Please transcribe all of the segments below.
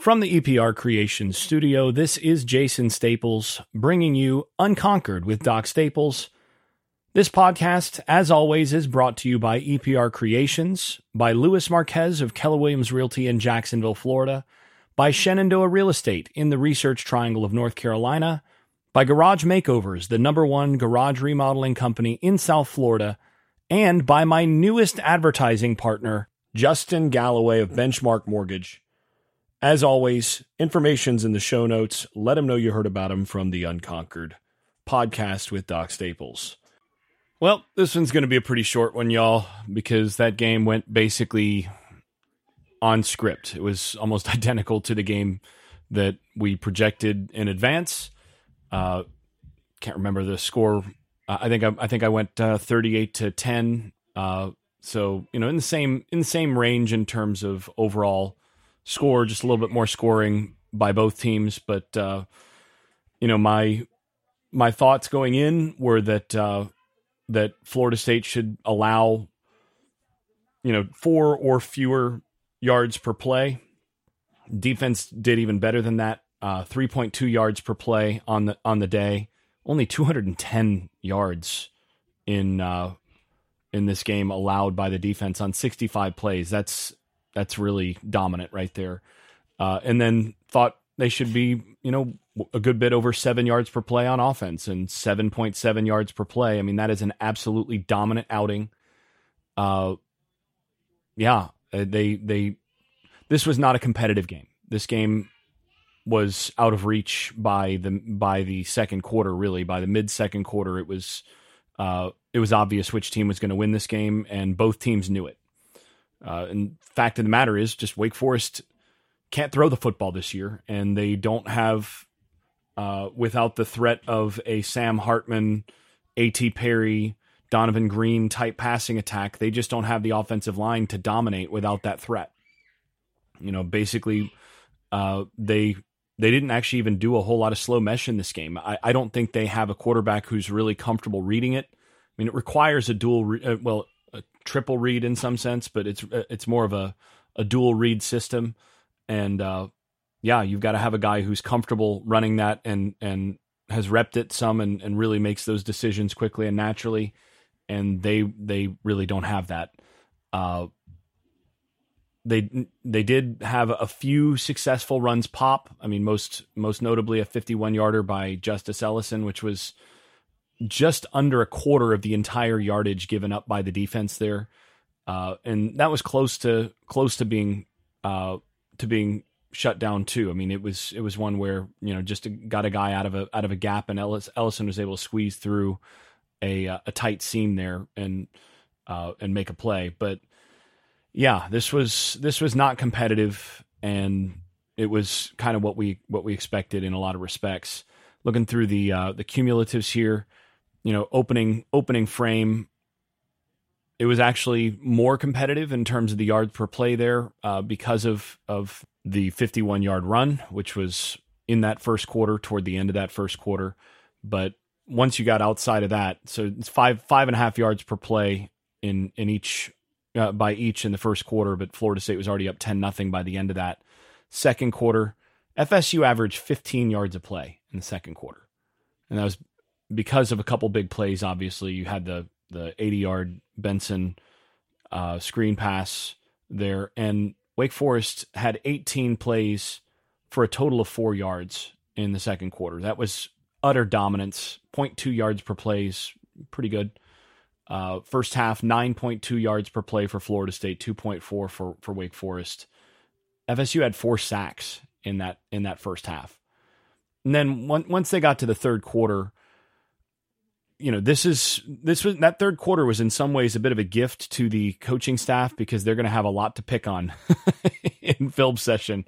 From the EPR Creations studio, this is Jason Staples bringing you Unconquered with Doc Staples. This podcast, as always, is brought to you by EPR Creations, by Luis Marquez of Keller Williams Realty in Jacksonville, Florida, by Shenandoah Real Estate in the Research Triangle of North Carolina, by Garage Makeovers, the number one garage remodeling company in South Florida, and by my newest advertising partner, Justin Galloway of Benchmark Mortgage. As always, information's in the show notes. Let them know you heard about them from the Unconquered podcast with Doc Staples. Well, this one's going to be a pretty short one, y'all, because that game went basically on script. It was almost identical to the game that we projected in advance. Uh, can't remember the score. Uh, I think I, I, think I went uh, thirty-eight to ten. Uh, so you know, in the same in the same range in terms of overall score, just a little bit more scoring by both teams. But uh, you know, my my thoughts going in were that uh, that Florida State should allow you know four or fewer yards per play. Defense did even better than that. Uh, 3.2 yards per play on the on the day. Only 210 yards in uh, in this game allowed by the defense on 65 plays. That's that's really dominant right there. Uh, and then thought they should be, you know, a good bit over seven yards per play on offense and 7.7 yards per play. I mean, that is an absolutely dominant outing. Uh, yeah, uh, they, they, this was not a competitive game. This game was out of reach by the, by the second quarter, really. By the mid second quarter, it was, uh, it was obvious which team was going to win this game, and both teams knew it. Uh, and fact of the matter is, just Wake Forest can't throw the football this year, and they don't have, uh, without the threat of a Sam Hartman, A.T. Perry, Donavon Greene type passing attack, they just don't have the offensive line to dominate without that threat. You know, basically, uh, they they didn't actually even do a whole lot of slow mesh in this game. I, I don't think they have a quarterback who's really comfortable reading it. I mean, it requires a dual, re- uh, well, triple read in some sense, but it's it's more of a a dual read system. And uh, yeah, you've got to have a guy who's comfortable running that and and has repped it some and, and really makes those decisions quickly and naturally. And they they really don't have that. Uh, they they did have a few successful runs pop. I mean, most most notably a 51 yarder by Justice Ellison, which was just under a quarter of the entire yardage given up by the defense there, uh, and that was close to close to being uh, to being shut down too. I mean, it was it was one where you know just got a guy out of a out of a gap, and Ellis, Ellison was able to squeeze through a uh, a tight seam there and uh, and make a play. But yeah, this was this was not competitive, and it was kind of what we what we expected in a lot of respects. Looking through the uh, the cumulatives here, you know, opening opening frame, it was actually more competitive in terms of the yards per play there uh, because of of the 51 yard run, which was in that first quarter toward the end of that first quarter. But once you got outside of that, so it's five five and a half yards per play in in each uh, by each in the first quarter, but Florida State was already up 10 nothing by the end of that second quarter. FSU averaged 15 yards a play in the second quarter. And that was because of a couple big plays, obviously, you had the the 80 yard Benson uh, screen pass there, and Wake Forest had 18 plays for a total of four yards in the second quarter. That was utter dominance. 0.2 yards per plays, pretty good. Uh, first half, 9.2 yards per play for Florida State, 2.4 for for Wake Forest. FSU had four sacks in that in that first half. And then one, once they got to the third quarter, you know, this is this was that third quarter was in some ways a bit of a gift to the coaching staff because they're going to have a lot to pick on in film session.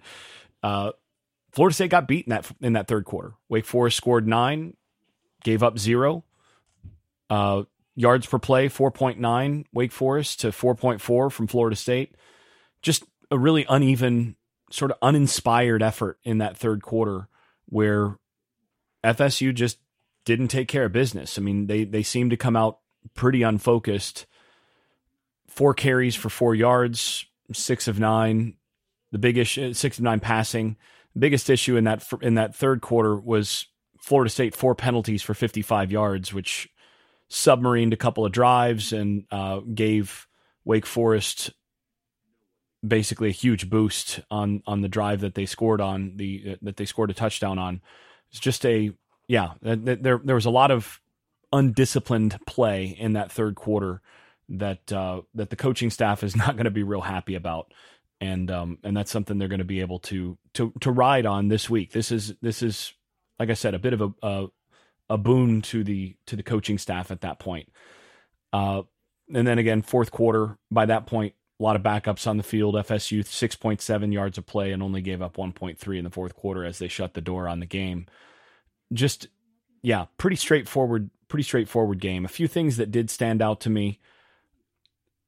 Uh, Florida State got beat in that in that third quarter. Wake Forest scored nine, gave up zero. Uh, yards per play, four point nine. Wake Forest to four point four from Florida State. Just a really uneven, sort of uninspired effort in that third quarter where FSU just didn't take care of business. I mean, they they seemed to come out pretty unfocused. Four carries for four yards, six of nine, the big issue, 69 passing. biggest issue in that in that third quarter was Florida State four penalties for 55 yards, which submarined a couple of drives and uh, gave Wake Forest basically a huge boost on on the drive that they scored on the that they scored a touchdown on. It's just a yeah. There there was a lot of undisciplined play in that third quarter that uh, that the coaching staff is not going to be real happy about, and um, and that's something they're going to be able to to to ride on this week. This is this is like I said, a bit of a a, a boon to the to the coaching staff at that point. Uh, and then again, fourth quarter. By that point, a lot of backups on the field. FSU 6.7 yards of play and only gave up 1.3 in the fourth quarter as they shut the door on the game. Just yeah, pretty straightforward, pretty straightforward game. A few things that did stand out to me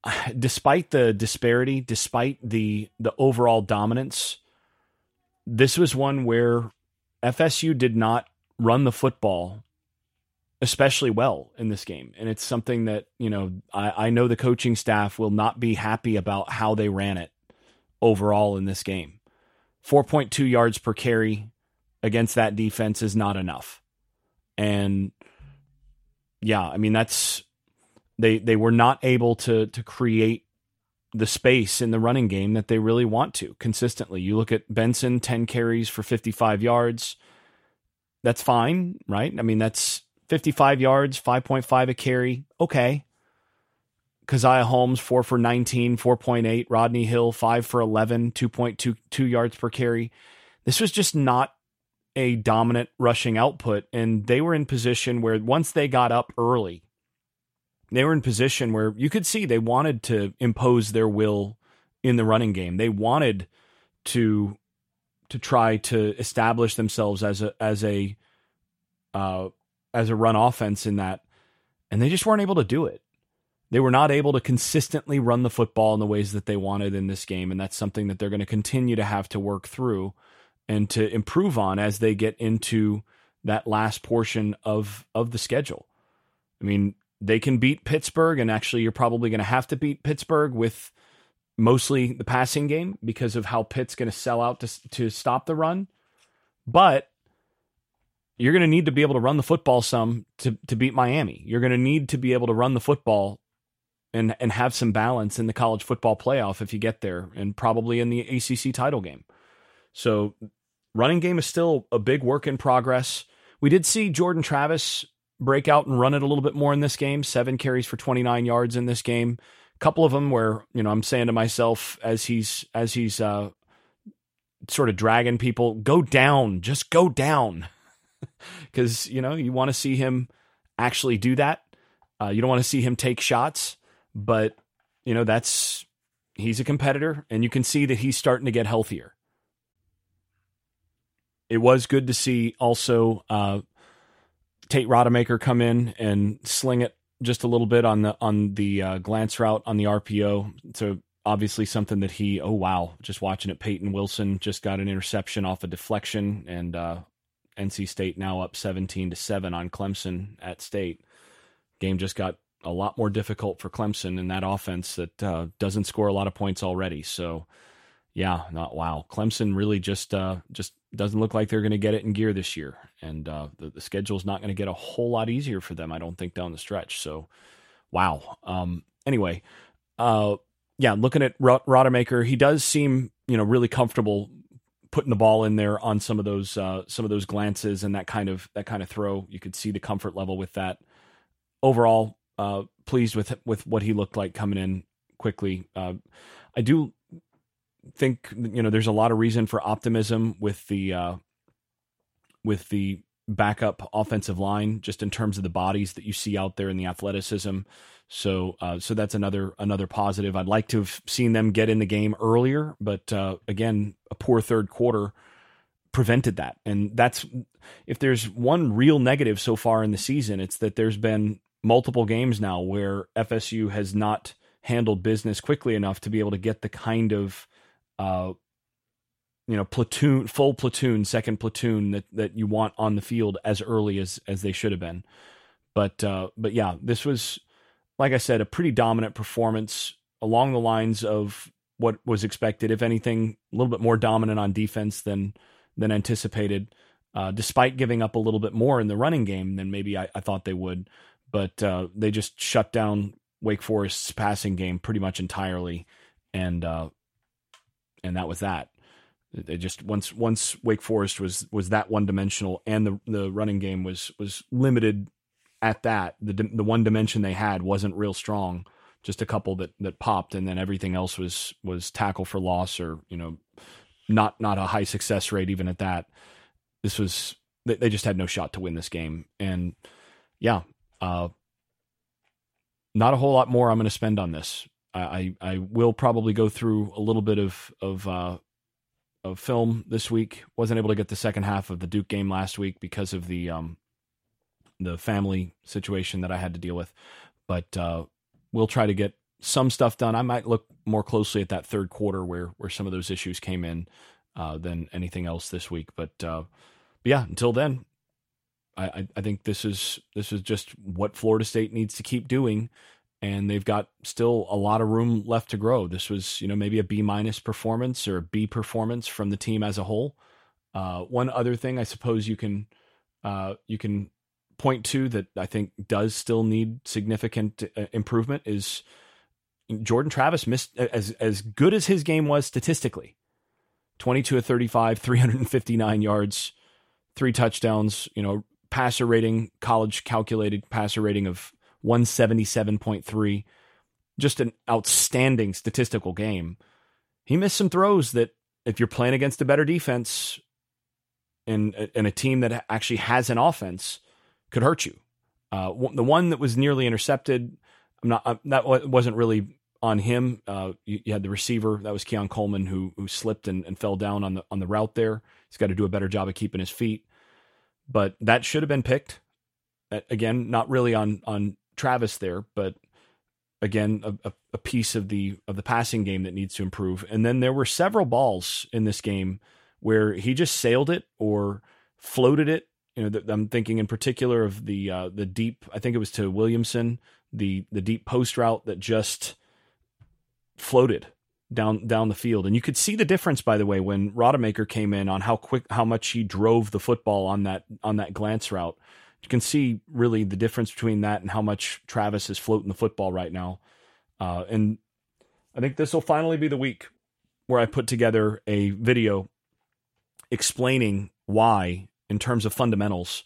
despite the disparity, despite the the overall dominance, this was one where FSU did not run the football especially well in this game. And it's something that, you know, I, I know the coaching staff will not be happy about how they ran it overall in this game. 4.2 yards per carry against that defense is not enough. And yeah, I mean that's they they were not able to to create the space in the running game that they really want to consistently. You look at Benson, 10 carries for 55 yards. That's fine, right? I mean, that's 55 yards, 5.5 a carry. Okay. Caziah Holmes, 4 for 19, 4.8. Rodney Hill, 5 for 11, 2.22 yards per carry. This was just not a dominant rushing output. And they were in position where once they got up early, they were in position where you could see they wanted to impose their will in the running game. They wanted to to try to establish themselves as a as a uh, as a run offense in that, and they just weren't able to do it. They were not able to consistently run the football in the ways that they wanted in this game, and that's something that they're going to continue to have to work through and to improve on as they get into that last portion of of the schedule. I mean, they can beat Pittsburgh, and actually, you're probably going to have to beat Pittsburgh with mostly the passing game because of how Pitt's going to sell out to to stop the run. But you're going to need to be able to run the football some to to beat Miami. You're going to need to be able to run the football and and have some balance in the college football playoff if you get there, and probably in the ACC title game. So, running game is still a big work in progress. We did see Jordan Travis break out and run it a little bit more in this game. Seven carries for 29 yards in this game. A couple of them where you know I'm saying to myself as he's as he's uh, sort of dragging people, go down, just go down because you know you want to see him actually do that. Uh, you don't want to see him take shots, but you know that's he's a competitor, and you can see that he's starting to get healthier. It was good to see also uh, Tate Rodemaker come in and sling it just a little bit on the on the uh, glance route on the RPO. So obviously something that he oh wow just watching it Payton Wilson just got an interception off a deflection and uh, NC State now up 17 to 7 on Clemson at State. Game just got a lot more difficult for Clemson in that offense that uh, doesn't score a lot of points already. So, yeah, not wow. Clemson really just uh, just doesn't look like they're going to get it in gear this year, and uh, the, the schedule's not going to get a whole lot easier for them. I don't think down the stretch. So, wow. Um, anyway, uh, yeah, looking at Rodemaker, he does seem you know really comfortable putting the ball in there on some of those uh, some of those glances and that kind of that kind of throw. You could see the comfort level with that. Overall, uh, pleased with with what he looked like coming in quickly. Uh, I do think you know there's a lot of reason for optimism with the uh, with the backup offensive line, just in terms of the bodies that you see out there in the athleticism. So, uh, so that's another another positive. I'd like to have seen them get in the game earlier, but uh, again, a poor third quarter prevented that. And that's if there's one real negative so far in the season, it's that there's been multiple games now where FSU has not handled business quickly enough to be able to get the kind of uh, you know platoon full platoon second platoon that that you want on the field as early as as they should have been but uh but yeah this was like i said a pretty dominant performance along the lines of what was expected. If anything, a little bit more dominant on defense than than anticipated. Uh, despite giving up a little bit more in the running game than maybe I, I thought they would, but uh, they just shut down Wake Forest's passing game pretty much entirely, and uh, and that was that. They just once once Wake Forest was was that one dimensional, and the the running game was was limited at that. The the one dimension they had wasn't real strong. Just a couple that that popped, and then everything else was was tackle for loss or you know not not a high success rate even at that. This was they, they just had no shot to win this game, and yeah, uh, not a whole lot more I'm going to spend on this. I, I will probably go through a little bit of of uh, of film this week. wasn't able to get the second half of the Duke game last week because of the um, the family situation that I had to deal with, but uh, we'll try to get some stuff done. I might look more closely at that third quarter where where some of those issues came in uh, than anything else this week. But, uh, but yeah, until then, I, I think this is this is just what Florida State needs to keep doing and they've got still a lot of room left to grow. This was, you know, maybe a B minus performance or a B performance from the team as a whole. Uh, one other thing I suppose you can uh, you can point to that I think does still need significant uh, improvement is Jordan Travis missed as as good as his game was statistically. 22 of 35, 359 yards, three touchdowns, you know, passer rating, college calculated passer rating of 177.3. Just an outstanding statistical game. He missed some throws that, if you're playing against a better defense and, and a team that actually has an offense, could hurt you. Uh, the one that was nearly intercepted, I'm not I'm, that wasn't really on him. Uh, you, you, had the receiver that was Keon Coleman who who slipped and, and fell down on the on the route there. He's got to do a better job of keeping his feet, but that should have been picked. Again, not really on on Travis there, but again, a, a, piece of the of the passing game that needs to improve. And then there were several balls in this game where he just sailed it or floated it. You know, I'm thinking in particular of the uh, the deep. I think it was to Williamson, the the deep post route that just floated down down the field. And you could see the difference, by the way, when Rodemaker came in on how quick, how much he drove the football on that on that glance route you can see really the difference between that and how much Travis is floating the football right now. Uh, and I think this will finally be the week where I put together a video explaining why, in terms of fundamentals,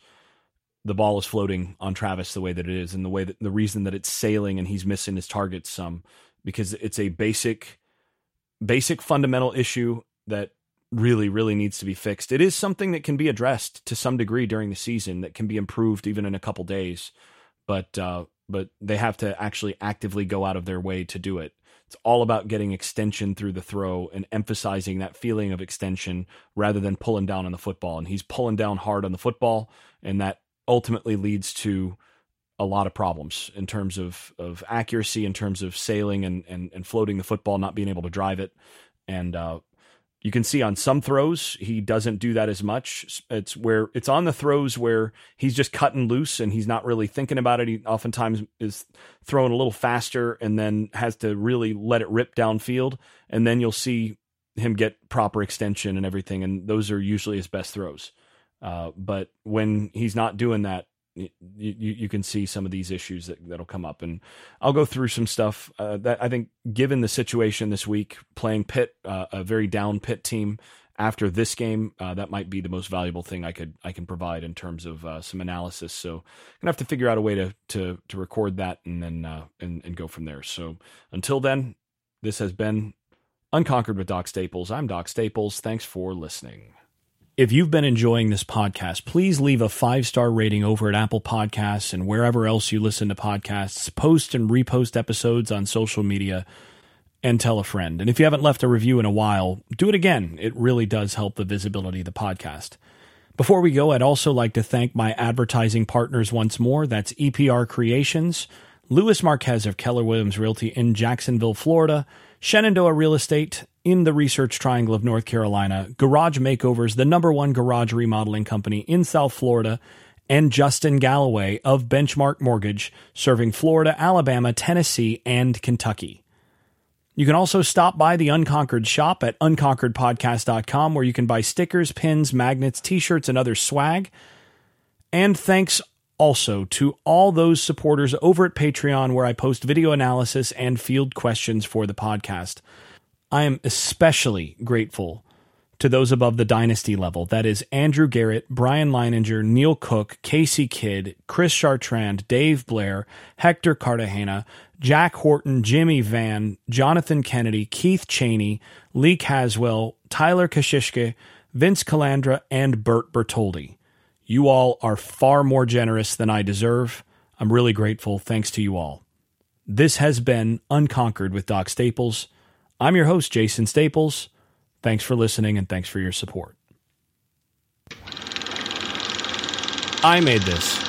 the ball is floating on Travis the way that it is, and the way that the reason that it's sailing and he's missing his targets some because it's a basic, basic fundamental issue that really, really needs to be fixed. It is something that can be addressed to some degree during the season that can be improved even in a couple days, but uh, but they have to actually actively go out of their way to do it. It's all about getting extension through the throw and emphasizing that feeling of extension rather than pulling down on the football. And he's pulling down hard on the football, and that ultimately leads to a lot of problems in terms of, of accuracy, in terms of sailing and, and, and floating the football, not being able to drive it. And uh, you can see on some throws he doesn't do that as much. It's where it's on the throws where he's just cutting loose and he's not really thinking about it. He oftentimes is throwing a little faster and then has to really let it rip downfield. And then you'll see him get proper extension and everything. And those are usually his best throws. Uh, but when he's not doing that, you, you, can see some of these issues that, that'll come up. And I'll go through some stuff uh, that I think, given the situation this week, playing Pitt, uh, a very down Pitt team after this game, uh, that might be the most valuable thing I could I can provide in terms of uh, some analysis. So I'm gonna have to figure out a way to to to record that and then uh, and and go from there. So until then, this has been Unconquered with Doc Staples. I'm Doc Staples. Thanks for listening. If you've been enjoying this podcast, please leave a five star rating over at Apple Podcasts and wherever else you listen to podcasts. Post and repost episodes on social media and tell a friend. And if you haven't left a review in a while, do it again. It really does help the visibility of the podcast. Before we go, I'd also like to thank my advertising partners once more. That's EPR Creations, Luis Marquez of Keller Williams Realty in Jacksonville, Florida, Shenandoah Real Estate, in the Research Triangle of North Carolina, Garage Makeovers, the number one garage remodeling company in South Florida, and Justin Galloway of Benchmark Mortgage, serving Florida, Alabama, Tennessee, and Kentucky. You can also stop by the Unconquered shop at unconqueredpodcast.com where you can buy stickers, pins, magnets, t shirts, and other swag. And thanks also to all those supporters over at Patreon where I post video analysis and field questions for the podcast. I am especially grateful to those above the dynasty level. That is Andrew Garrett, Brian Leininger, Neil Cook, Casey Kidd, Chris Chartrand, Dave Blair, Hector Cartagena, Jack Horton, Jimmy Van, Jonathan Kennedy, Keith Cheney, Lee Caswell, Tyler Kashishke, Vince Calandra, and Bert Bertoldi. You all are far more generous than I deserve. I'm really grateful. Thanks to you all. This has been Unconquered with Doc Staples. I'm your host, Jason Staples. Thanks for listening and thanks for your support. I made this.